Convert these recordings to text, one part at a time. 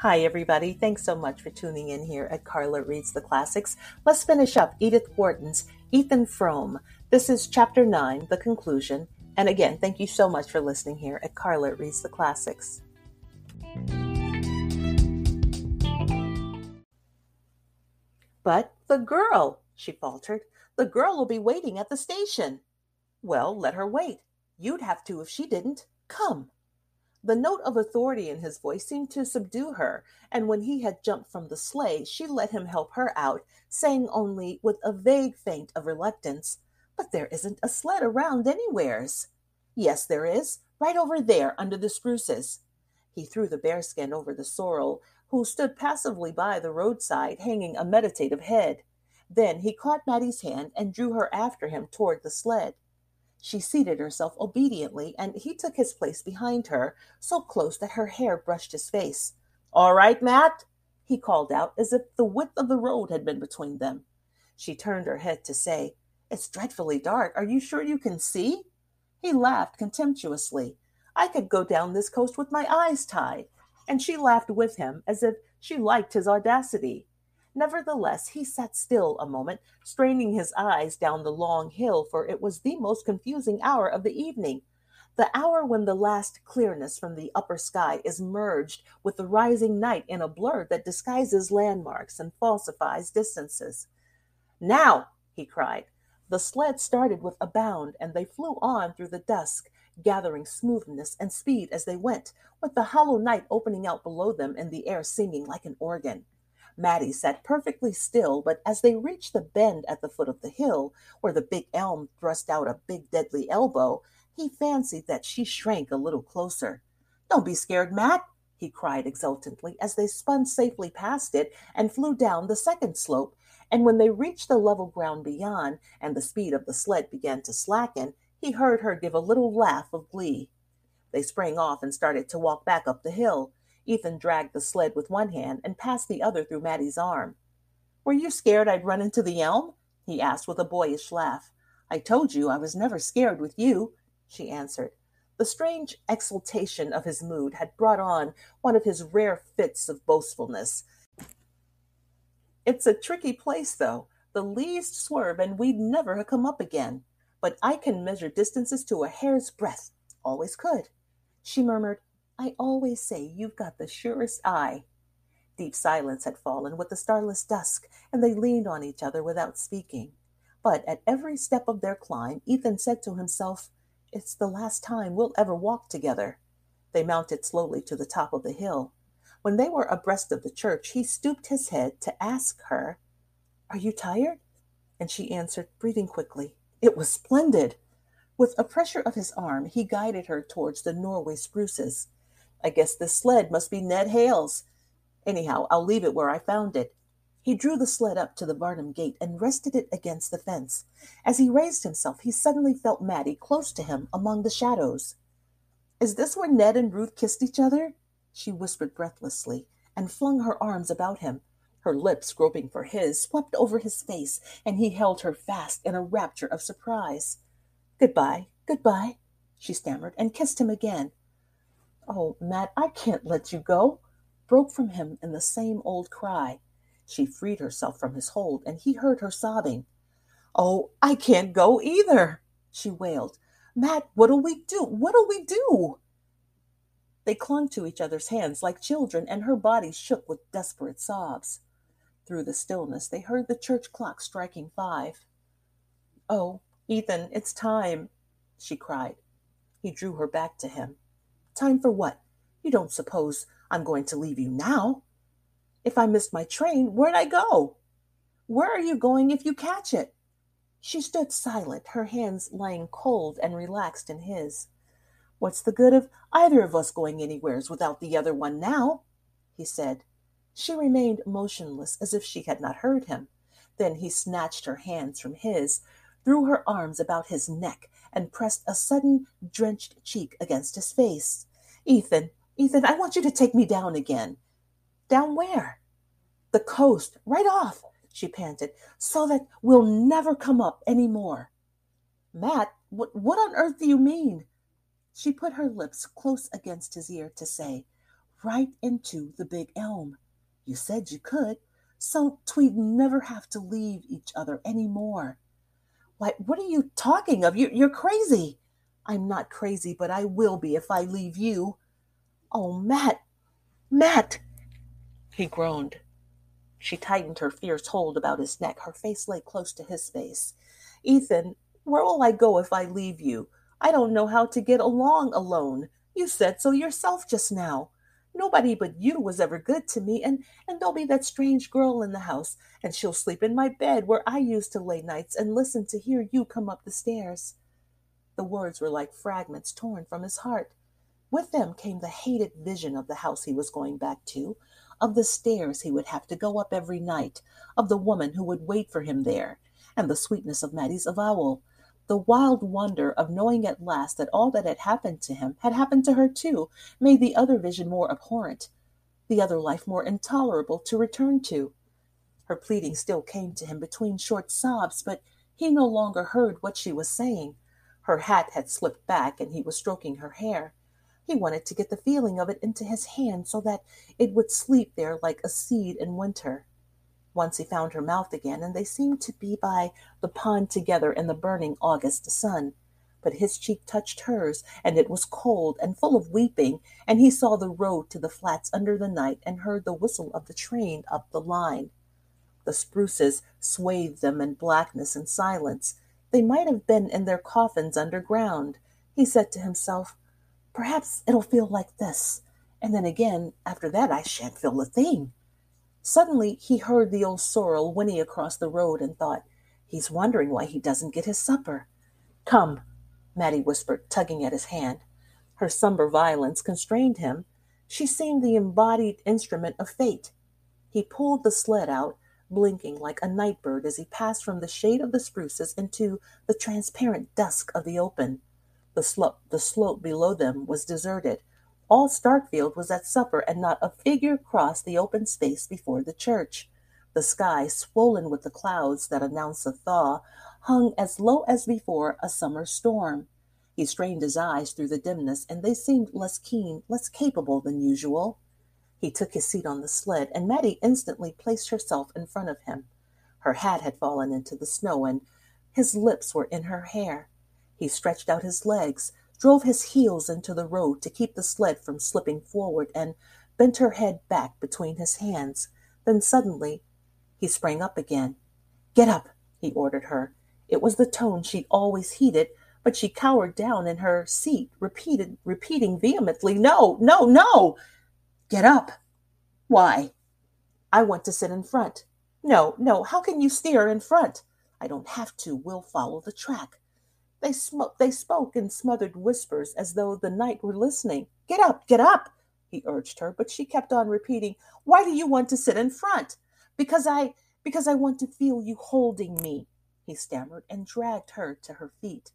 Hi, everybody. Thanks so much for tuning in here at Carla Reads the Classics. Let's finish up Edith Wharton's Ethan Frome. This is chapter 9, the conclusion. And again, thank you so much for listening here at Carla Reads the Classics. But the girl, she faltered, the girl will be waiting at the station. Well, let her wait. You'd have to if she didn't. Come. The note of authority in his voice seemed to subdue her, and when he had jumped from the sleigh, she let him help her out, saying only, with a vague feint of reluctance, But there isn't a sled around anywheres. Yes, there is, right over there under the spruces. He threw the bearskin over the sorrel, who stood passively by the roadside, hanging a meditative head. Then he caught Mattie's hand and drew her after him toward the sled. She seated herself obediently, and he took his place behind her, so close that her hair brushed his face. All right, Matt, he called out, as if the width of the road had been between them. She turned her head to say, It's dreadfully dark. Are you sure you can see? He laughed contemptuously. I could go down this coast with my eyes tied. And she laughed with him, as if she liked his audacity. Nevertheless, he sat still a moment, straining his eyes down the long hill, for it was the most confusing hour of the evening. The hour when the last clearness from the upper sky is merged with the rising night in a blur that disguises landmarks and falsifies distances. Now, he cried. The sled started with a bound, and they flew on through the dusk, gathering smoothness and speed as they went, with the hollow night opening out below them and the air singing like an organ. Mattie sat perfectly still, but as they reached the bend at the foot of the hill, where the big elm thrust out a big deadly elbow, he fancied that she shrank a little closer. Don't be scared, Matt, he cried exultantly as they spun safely past it and flew down the second slope. And when they reached the level ground beyond and the speed of the sled began to slacken, he heard her give a little laugh of glee. They sprang off and started to walk back up the hill. Ethan dragged the sled with one hand and passed the other through Mattie's arm. Were you scared I'd run into the elm? he asked with a boyish laugh. I told you I was never scared with you, she answered. The strange exultation of his mood had brought on one of his rare fits of boastfulness. It's a tricky place, though. The least swerve, and we'd never come up again. But I can measure distances to a hair's breadth. Always could. She murmured, I always say you've got the surest eye. Deep silence had fallen with the starless dusk, and they leaned on each other without speaking. But at every step of their climb, Ethan said to himself, It's the last time we'll ever walk together. They mounted slowly to the top of the hill. When they were abreast of the church, he stooped his head to ask her, Are you tired? And she answered, breathing quickly, It was splendid. With a pressure of his arm, he guided her towards the Norway spruces. I guess this sled must be Ned Hale's. Anyhow, I'll leave it where I found it. He drew the sled up to the Varnum gate and rested it against the fence. As he raised himself, he suddenly felt Mattie close to him among the shadows. Is this where Ned and Ruth kissed each other? She whispered breathlessly and flung her arms about him. Her lips, groping for his, swept over his face, and he held her fast in a rapture of surprise. Goodbye, goodbye, she stammered, and kissed him again. Oh, Matt, I can't let you go, broke from him in the same old cry. She freed herself from his hold, and he heard her sobbing. Oh, I can't go either, she wailed. Matt, what'll we do? What'll we do? They clung to each other's hands like children, and her body shook with desperate sobs. Through the stillness, they heard the church clock striking five. Oh, Ethan, it's time, she cried. He drew her back to him. Time for what? You don't suppose I'm going to leave you now? If I missed my train, where'd I go? Where are you going if you catch it? She stood silent, her hands lying cold and relaxed in his. What's the good of either of us going anywheres without the other one now? he said. She remained motionless as if she had not heard him. Then he snatched her hands from his, threw her arms about his neck, and pressed a sudden drenched cheek against his face. Ethan, Ethan, I want you to take me down again. Down where? The coast, right off, she panted, so that we'll never come up any more. Matt, what, what on earth do you mean? She put her lips close against his ear to say, right into the big elm. You said you could, so we'd never have to leave each other anymore. What are you talking of? You, you're crazy. I'm not crazy, but I will be if I leave you. Oh, Matt, Matt, he groaned. She tightened her fierce hold about his neck. Her face lay close to his face. Ethan, where will I go if I leave you? I don't know how to get along alone. You said so yourself just now. Nobody but you was ever good to me, and, and there'll be that strange girl in the house, and she'll sleep in my bed where I used to lay nights and listen to hear you come up the stairs. The words were like fragments torn from his heart. With them came the hated vision of the house he was going back to, of the stairs he would have to go up every night, of the woman who would wait for him there, and the sweetness of Mattie's avowal, the wild wonder of knowing at last that all that had happened to him had happened to her too made the other vision more abhorrent, the other life more intolerable to return to. Her pleading still came to him between short sobs, but he no longer heard what she was saying. Her hat had slipped back, and he was stroking her hair. He wanted to get the feeling of it into his hand so that it would sleep there like a seed in winter. Once he found her mouth again, and they seemed to be by the pond together in the burning August sun. But his cheek touched hers, and it was cold and full of weeping, and he saw the road to the flats under the night and heard the whistle of the train up the line. The spruces swathed them in blackness and silence. They might have been in their coffins underground. He said to himself, Perhaps it'll feel like this, and then again, after that, I shan't feel a thing. Suddenly he heard the old sorrel whinny across the road and thought, He's wondering why he doesn't get his supper. Come, Mattie whispered, tugging at his hand. Her somber violence constrained him. She seemed the embodied instrument of fate. He pulled the sled out, blinking like a night bird as he passed from the shade of the spruces into the transparent dusk of the open. The slope, the slope below them was deserted. All Starkfield was at supper, and not a figure crossed the open space before the church. The sky, swollen with the clouds that announced a thaw, hung as low as before a summer storm. He strained his eyes through the dimness, and they seemed less keen, less capable than usual. He took his seat on the sled, and Mattie instantly placed herself in front of him. Her hat had fallen into the snow, and his lips were in her hair. He stretched out his legs, drove his heels into the road to keep the sled from slipping forward, and bent her head back between his hands. Then suddenly he sprang up again. Get up, he ordered her. It was the tone she'd always heeded, but she cowered down in her seat, repeated, repeating vehemently, No, no, no! Get up! Why? I want to sit in front. No, no, how can you steer in front? I don't have to. We'll follow the track. They, they spoke in smothered whispers as though the night were listening. Get up, get up, he urged her, but she kept on repeating, Why do you want to sit in front? Because I because I want to feel you holding me, he stammered and dragged her to her feet.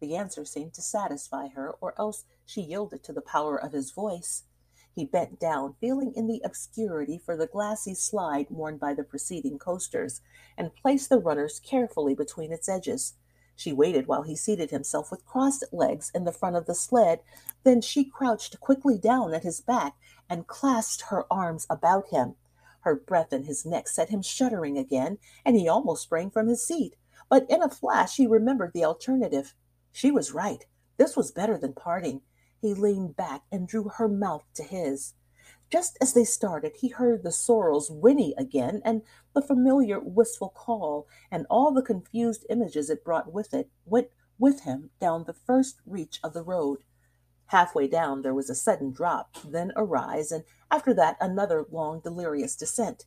The answer seemed to satisfy her, or else she yielded to the power of his voice. He bent down, feeling in the obscurity for the glassy slide worn by the preceding coasters, and placed the runners carefully between its edges. She waited while he seated himself with crossed legs in the front of the sled. Then she crouched quickly down at his back and clasped her arms about him. Her breath in his neck set him shuddering again, and he almost sprang from his seat. But in a flash he remembered the alternative. She was right. This was better than parting. He leaned back and drew her mouth to his. Just as they started, he heard the sorrels whinny again, and the familiar wistful call, and all the confused images it brought with it went with him down the first reach of the road. Halfway down, there was a sudden drop, then a rise, and after that, another long, delirious descent.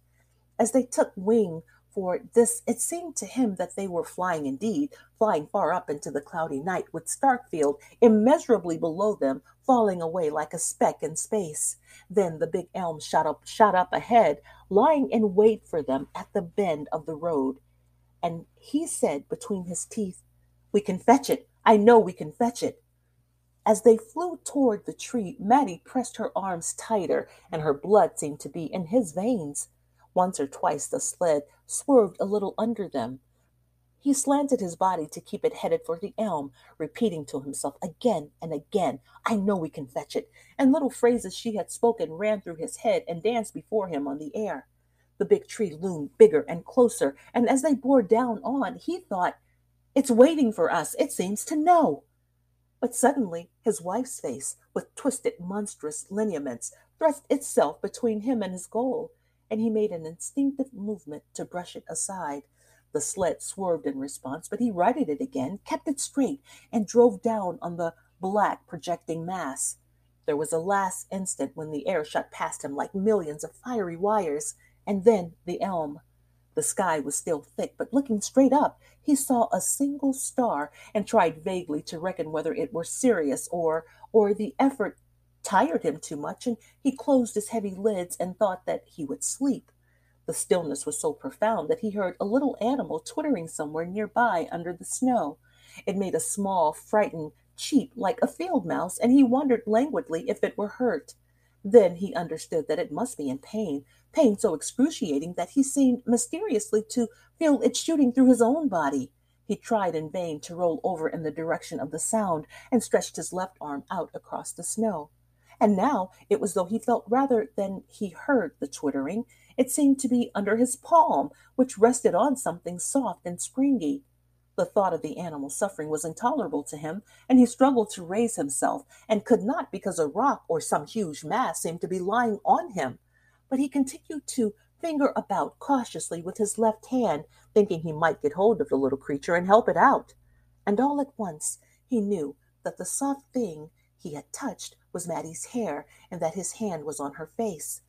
As they took wing for this, it seemed to him that they were flying indeed, flying far up into the cloudy night, with Starkfield immeasurably below them, falling away like a speck in space. Then the big elm shot up, shot up ahead, lying in wait for them at the bend of the road. And he said between his teeth, We can fetch it. I know we can fetch it. As they flew toward the tree, Mattie pressed her arms tighter, and her blood seemed to be in his veins. Once or twice the sled swerved a little under them. He slanted his body to keep it headed for the elm, repeating to himself again and again, I know we can fetch it. And little phrases she had spoken ran through his head and danced before him on the air. The big tree loomed bigger and closer, and as they bore down on, he thought, It's waiting for us. It seems to know. But suddenly his wife's face, with twisted, monstrous lineaments, thrust itself between him and his goal, and he made an instinctive movement to brush it aside. The sled swerved in response, but he righted it again, kept it straight, and drove down on the black projecting mass. There was a last instant when the air shot past him like millions of fiery wires, and then the elm. The sky was still thick, but looking straight up, he saw a single star and tried vaguely to reckon whether it were Sirius or or the effort tired him too much and he closed his heavy lids and thought that he would sleep. The stillness was so profound that he heard a little animal twittering somewhere nearby under the snow. It made a small, frightened cheep like a field mouse, and he wondered languidly if it were hurt. Then he understood that it must be in pain, pain so excruciating that he seemed mysteriously to feel it shooting through his own body. He tried in vain to roll over in the direction of the sound and stretched his left arm out across the snow. And now it was though he felt rather than he heard the twittering. It seemed to be under his palm, which rested on something soft and springy. The thought of the animal's suffering was intolerable to him, and he struggled to raise himself, and could not because a rock or some huge mass seemed to be lying on him. But he continued to finger about cautiously with his left hand, thinking he might get hold of the little creature and help it out. And all at once he knew that the soft thing he had touched was Mattie's hair, and that his hand was on her face.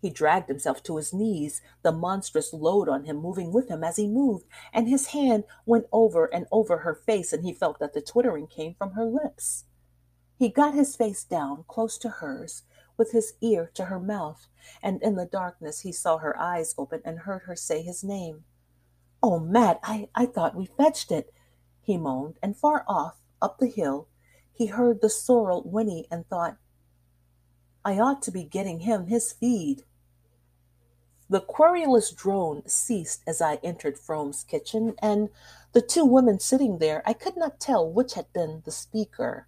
He dragged himself to his knees, the monstrous load on him moving with him as he moved, and his hand went over and over her face, and he felt that the twittering came from her lips. He got his face down close to hers, with his ear to her mouth, and in the darkness he saw her eyes open and heard her say his name. Oh, Matt, I, I thought we fetched it, he moaned, and far off, up the hill, he heard the sorrel whinny and thought, I ought to be getting him his feed. The querulous drone ceased as I entered Frome's kitchen, and the two women sitting there, I could not tell which had been the speaker.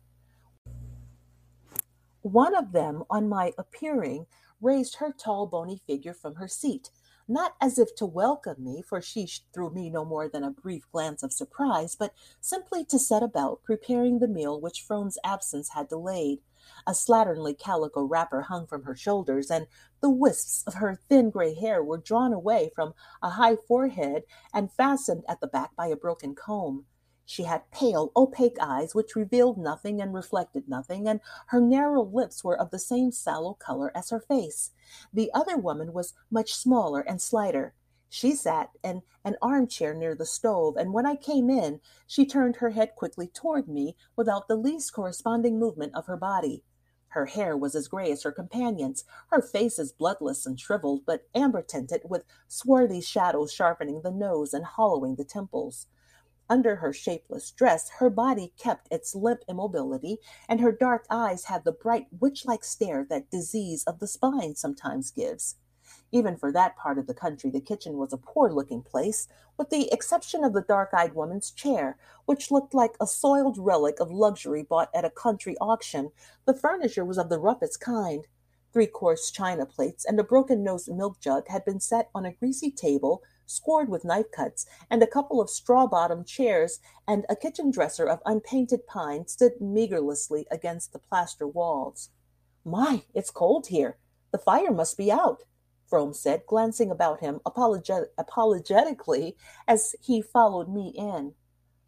One of them, on my appearing, raised her tall, bony figure from her seat, not as if to welcome me, for she threw me no more than a brief glance of surprise, but simply to set about preparing the meal which Frome's absence had delayed. A slatternly calico wrapper hung from her shoulders, and the wisps of her thin gray hair were drawn away from a high forehead and fastened at the back by a broken comb. She had pale, opaque eyes which revealed nothing and reflected nothing, and her narrow lips were of the same sallow color as her face. The other woman was much smaller and slighter. She sat in an armchair near the stove, and when I came in, she turned her head quickly toward me without the least corresponding movement of her body. Her hair was as gray as her companion's, her face as bloodless and shriveled, but amber tinted, with swarthy shadows sharpening the nose and hollowing the temples. Under her shapeless dress, her body kept its limp immobility, and her dark eyes had the bright witch like stare that disease of the spine sometimes gives. Even for that part of the country, the kitchen was a poor looking place, with the exception of the dark eyed woman's chair, which looked like a soiled relic of luxury bought at a country auction. The furniture was of the roughest kind. Three course china plates and a broken nosed milk jug had been set on a greasy table scored with knife cuts, and a couple of straw bottomed chairs and a kitchen dresser of unpainted pine stood meagerlessly against the plaster walls. My, it's cold here. The fire must be out. Frome said, glancing about him apologet- apologetically as he followed me in.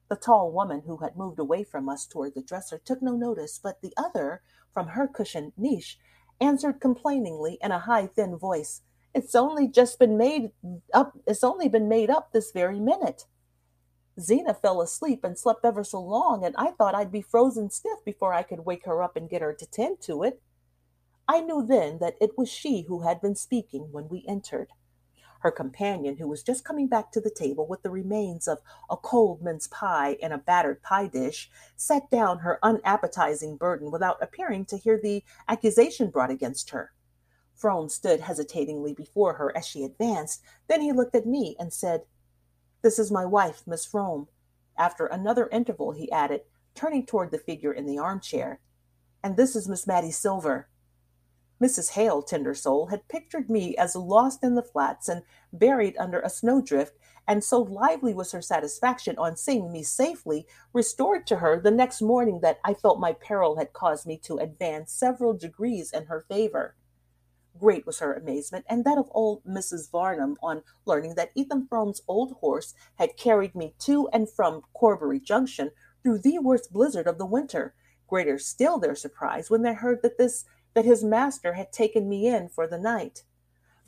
The tall woman who had moved away from us toward the dresser took no notice, but the other, from her cushioned niche, answered complainingly in a high, thin voice, It's only just been made up, it's only been made up this very minute. Zeena fell asleep and slept ever so long, and I thought I'd be frozen stiff before I could wake her up and get her to tend to it. I knew then that it was she who had been speaking when we entered. Her companion, who was just coming back to the table with the remains of a cold mince pie in a battered pie dish, set down her unappetizing burden without appearing to hear the accusation brought against her. Frome stood hesitatingly before her as she advanced. Then he looked at me and said, This is my wife, Miss Frome. After another interval, he added, turning toward the figure in the armchair, And this is Miss Mattie Silver. Mrs. Hale, tender soul, had pictured me as lost in the flats and buried under a snowdrift, and so lively was her satisfaction on seeing me safely restored to her the next morning that I felt my peril had caused me to advance several degrees in her favor. Great was her amazement, and that of old Mrs. Varnum, on learning that Ethan Frome's old horse had carried me to and from Corbury Junction through the worst blizzard of the winter. Greater still their surprise when they heard that this that his master had taken me in for the night.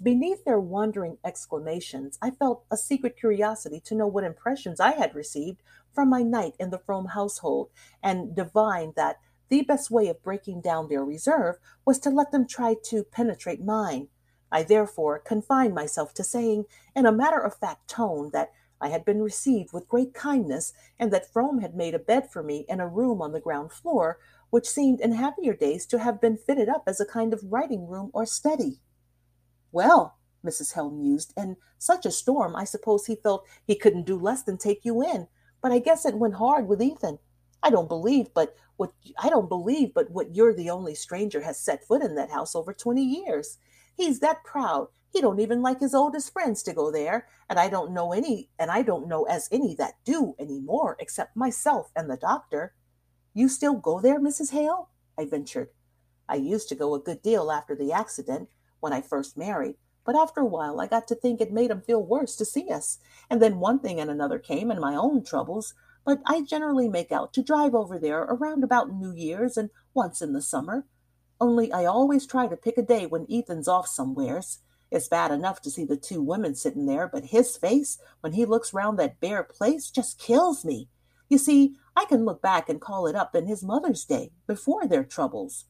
Beneath their wondering exclamations, I felt a secret curiosity to know what impressions I had received from my night in the Frome household, and divined that the best way of breaking down their reserve was to let them try to penetrate mine. I therefore confined myself to saying, in a matter of fact tone, that I had been received with great kindness, and that Frome had made a bed for me in a room on the ground floor, which seemed in happier days to have been fitted up as a kind of writing room or study. Well, Mrs. Hale mused, in such a storm, I suppose he felt he couldn't do less than take you in. But I guess it went hard with Ethan. I don't believe, but what I don't believe, but what you're the only stranger has set foot in that house over twenty years. He's that proud. He don't even like his oldest friends to go there, and I don't know any, and I don't know as any that do any more, except myself and the doctor. You still go there, Mrs. Hale? I ventured. I used to go a good deal after the accident, when I first married, but after a while I got to think it made him feel worse to see us. And then one thing and another came, and my own troubles. But I generally make out to drive over there around about New Year's and once in the summer. Only I always try to pick a day when Ethan's off somewheres. It's bad enough to see the two women sitting there, but his face, when he looks round that bare place, just kills me. You see, I can look back and call it up in his mother's day, before their troubles.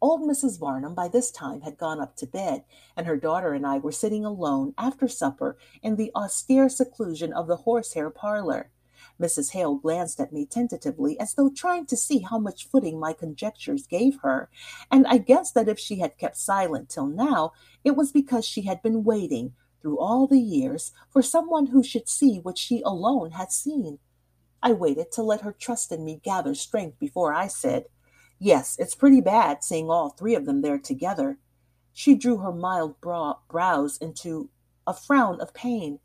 Old Mrs. Varnum by this time had gone up to bed, and her daughter and I were sitting alone after supper in the austere seclusion of the horsehair parlor. Mrs. Hale glanced at me tentatively, as though trying to see how much footing my conjectures gave her, and I guessed that if she had kept silent till now, it was because she had been waiting, through all the years, for someone who should see what she alone had seen. I waited to let her trust in me gather strength before I said, Yes, it's pretty bad seeing all three of them there together. She drew her mild brow- brows into a frown of pain.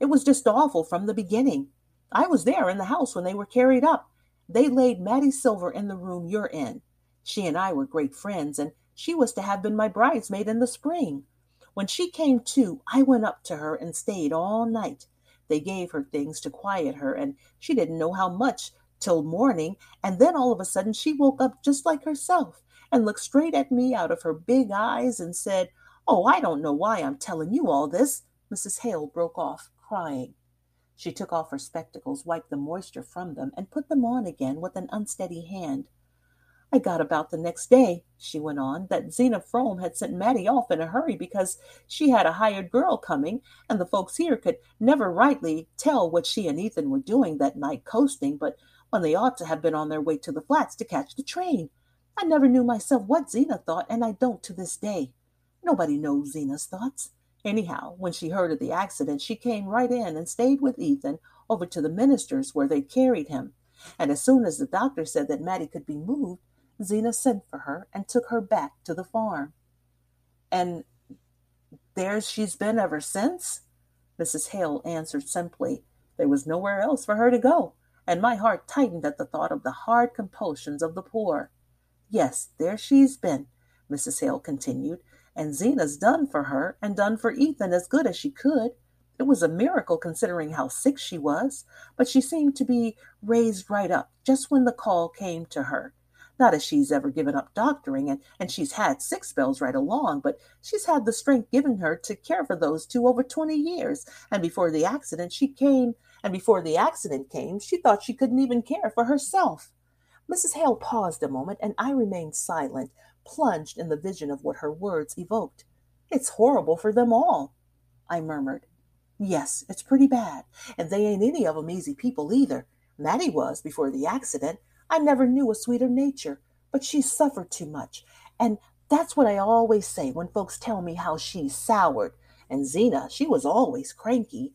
It was just awful from the beginning. I was there in the house when they were carried up. They laid Mattie Silver in the room you're in. She and I were great friends, and she was to have been my bridesmaid in the spring. When she came to, I went up to her and stayed all night. They gave her things to quiet her, and she didn't know how much till morning. And then all of a sudden she woke up just like herself and looked straight at me out of her big eyes and said, Oh, I don't know why I'm telling you all this. Mrs. Hale broke off, crying. She took off her spectacles, wiped the moisture from them, and put them on again with an unsteady hand. I got about the next day, she went on, that Zeena Frome had sent Mattie off in a hurry because she had a hired girl coming, and the folks here could never rightly tell what she and Ethan were doing that night coasting, but when they ought to have been on their way to the flats to catch the train. I never knew myself what Zeena thought, and I don't to this day. Nobody knows Zeena's thoughts. Anyhow, when she heard of the accident, she came right in and stayed with Ethan over to the minister's where they carried him. And as soon as the doctor said that Mattie could be moved, Zeena sent for her and took her back to the farm. And there she's been ever since? Mrs. Hale answered simply. There was nowhere else for her to go, and my heart tightened at the thought of the hard compulsions of the poor. Yes, there she's been, Mrs. Hale continued, and Zeena's done for her and done for Ethan as good as she could. It was a miracle considering how sick she was, but she seemed to be raised right up just when the call came to her. Not as she's ever given up doctoring, and, and she's had sick spells right along, but she's had the strength given her to care for those two over 20 years. And before the accident, she came, and before the accident came, she thought she couldn't even care for herself. Mrs. Hale paused a moment, and I remained silent, plunged in the vision of what her words evoked. It's horrible for them all, I murmured. Yes, it's pretty bad, and they ain't any of 'em easy people either. Mattie was before the accident, I never knew a sweeter nature, but she suffered too much. And that's what I always say when folks tell me how she's soured. And Zeena, she was always cranky.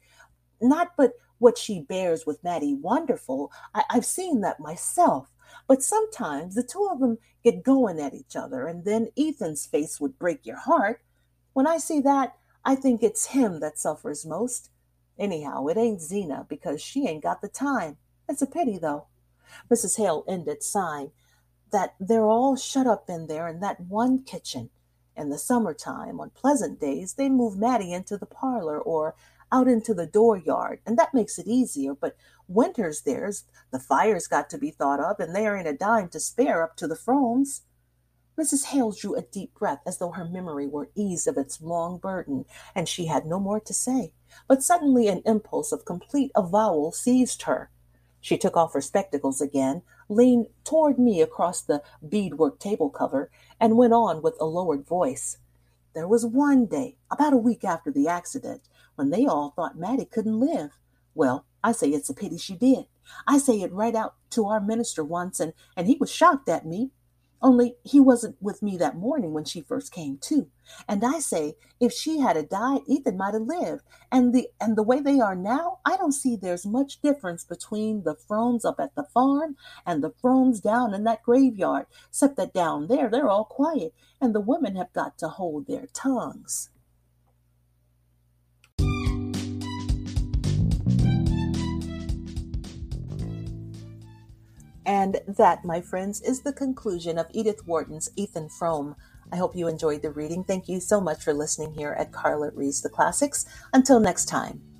Not but what she bears with Mattie wonderful. I, I've seen that myself. But sometimes the two of them get going at each other, and then Ethan's face would break your heart. When I see that, I think it's him that suffers most. Anyhow, it ain't Zeena because she ain't got the time. It's a pity, though. Mrs. Hale ended, sighing, that they're all shut up in there in that one kitchen. In the summertime, on pleasant days, they move Mattie into the parlor or out into the dooryard, and that makes it easier. But winters there's the fire's got to be thought of, and there ain't a dime to spare up to the Fromes. Mrs. Hale drew a deep breath as though her memory were eased of its long burden, and she had no more to say. But suddenly an impulse of complete avowal seized her. She took off her spectacles again, leaned toward me across the beadwork table cover, and went on with a lowered voice. There was one day, about a week after the accident, when they all thought Mattie couldn't live. Well, I say it's a pity she did. I say it right out to our minister once, and, and he was shocked at me. Only he wasn't with me that morning when she first came to. And I say, if she had a died, Ethan might have lived. And the and the way they are now, I don't see there's much difference between the Fromes up at the farm and the Fromes down in that graveyard, except that down there they're all quiet, and the women have got to hold their tongues. And that, my friends, is the conclusion of Edith Wharton's Ethan Frome. I hope you enjoyed the reading. Thank you so much for listening here at Carla Reads the Classics. Until next time.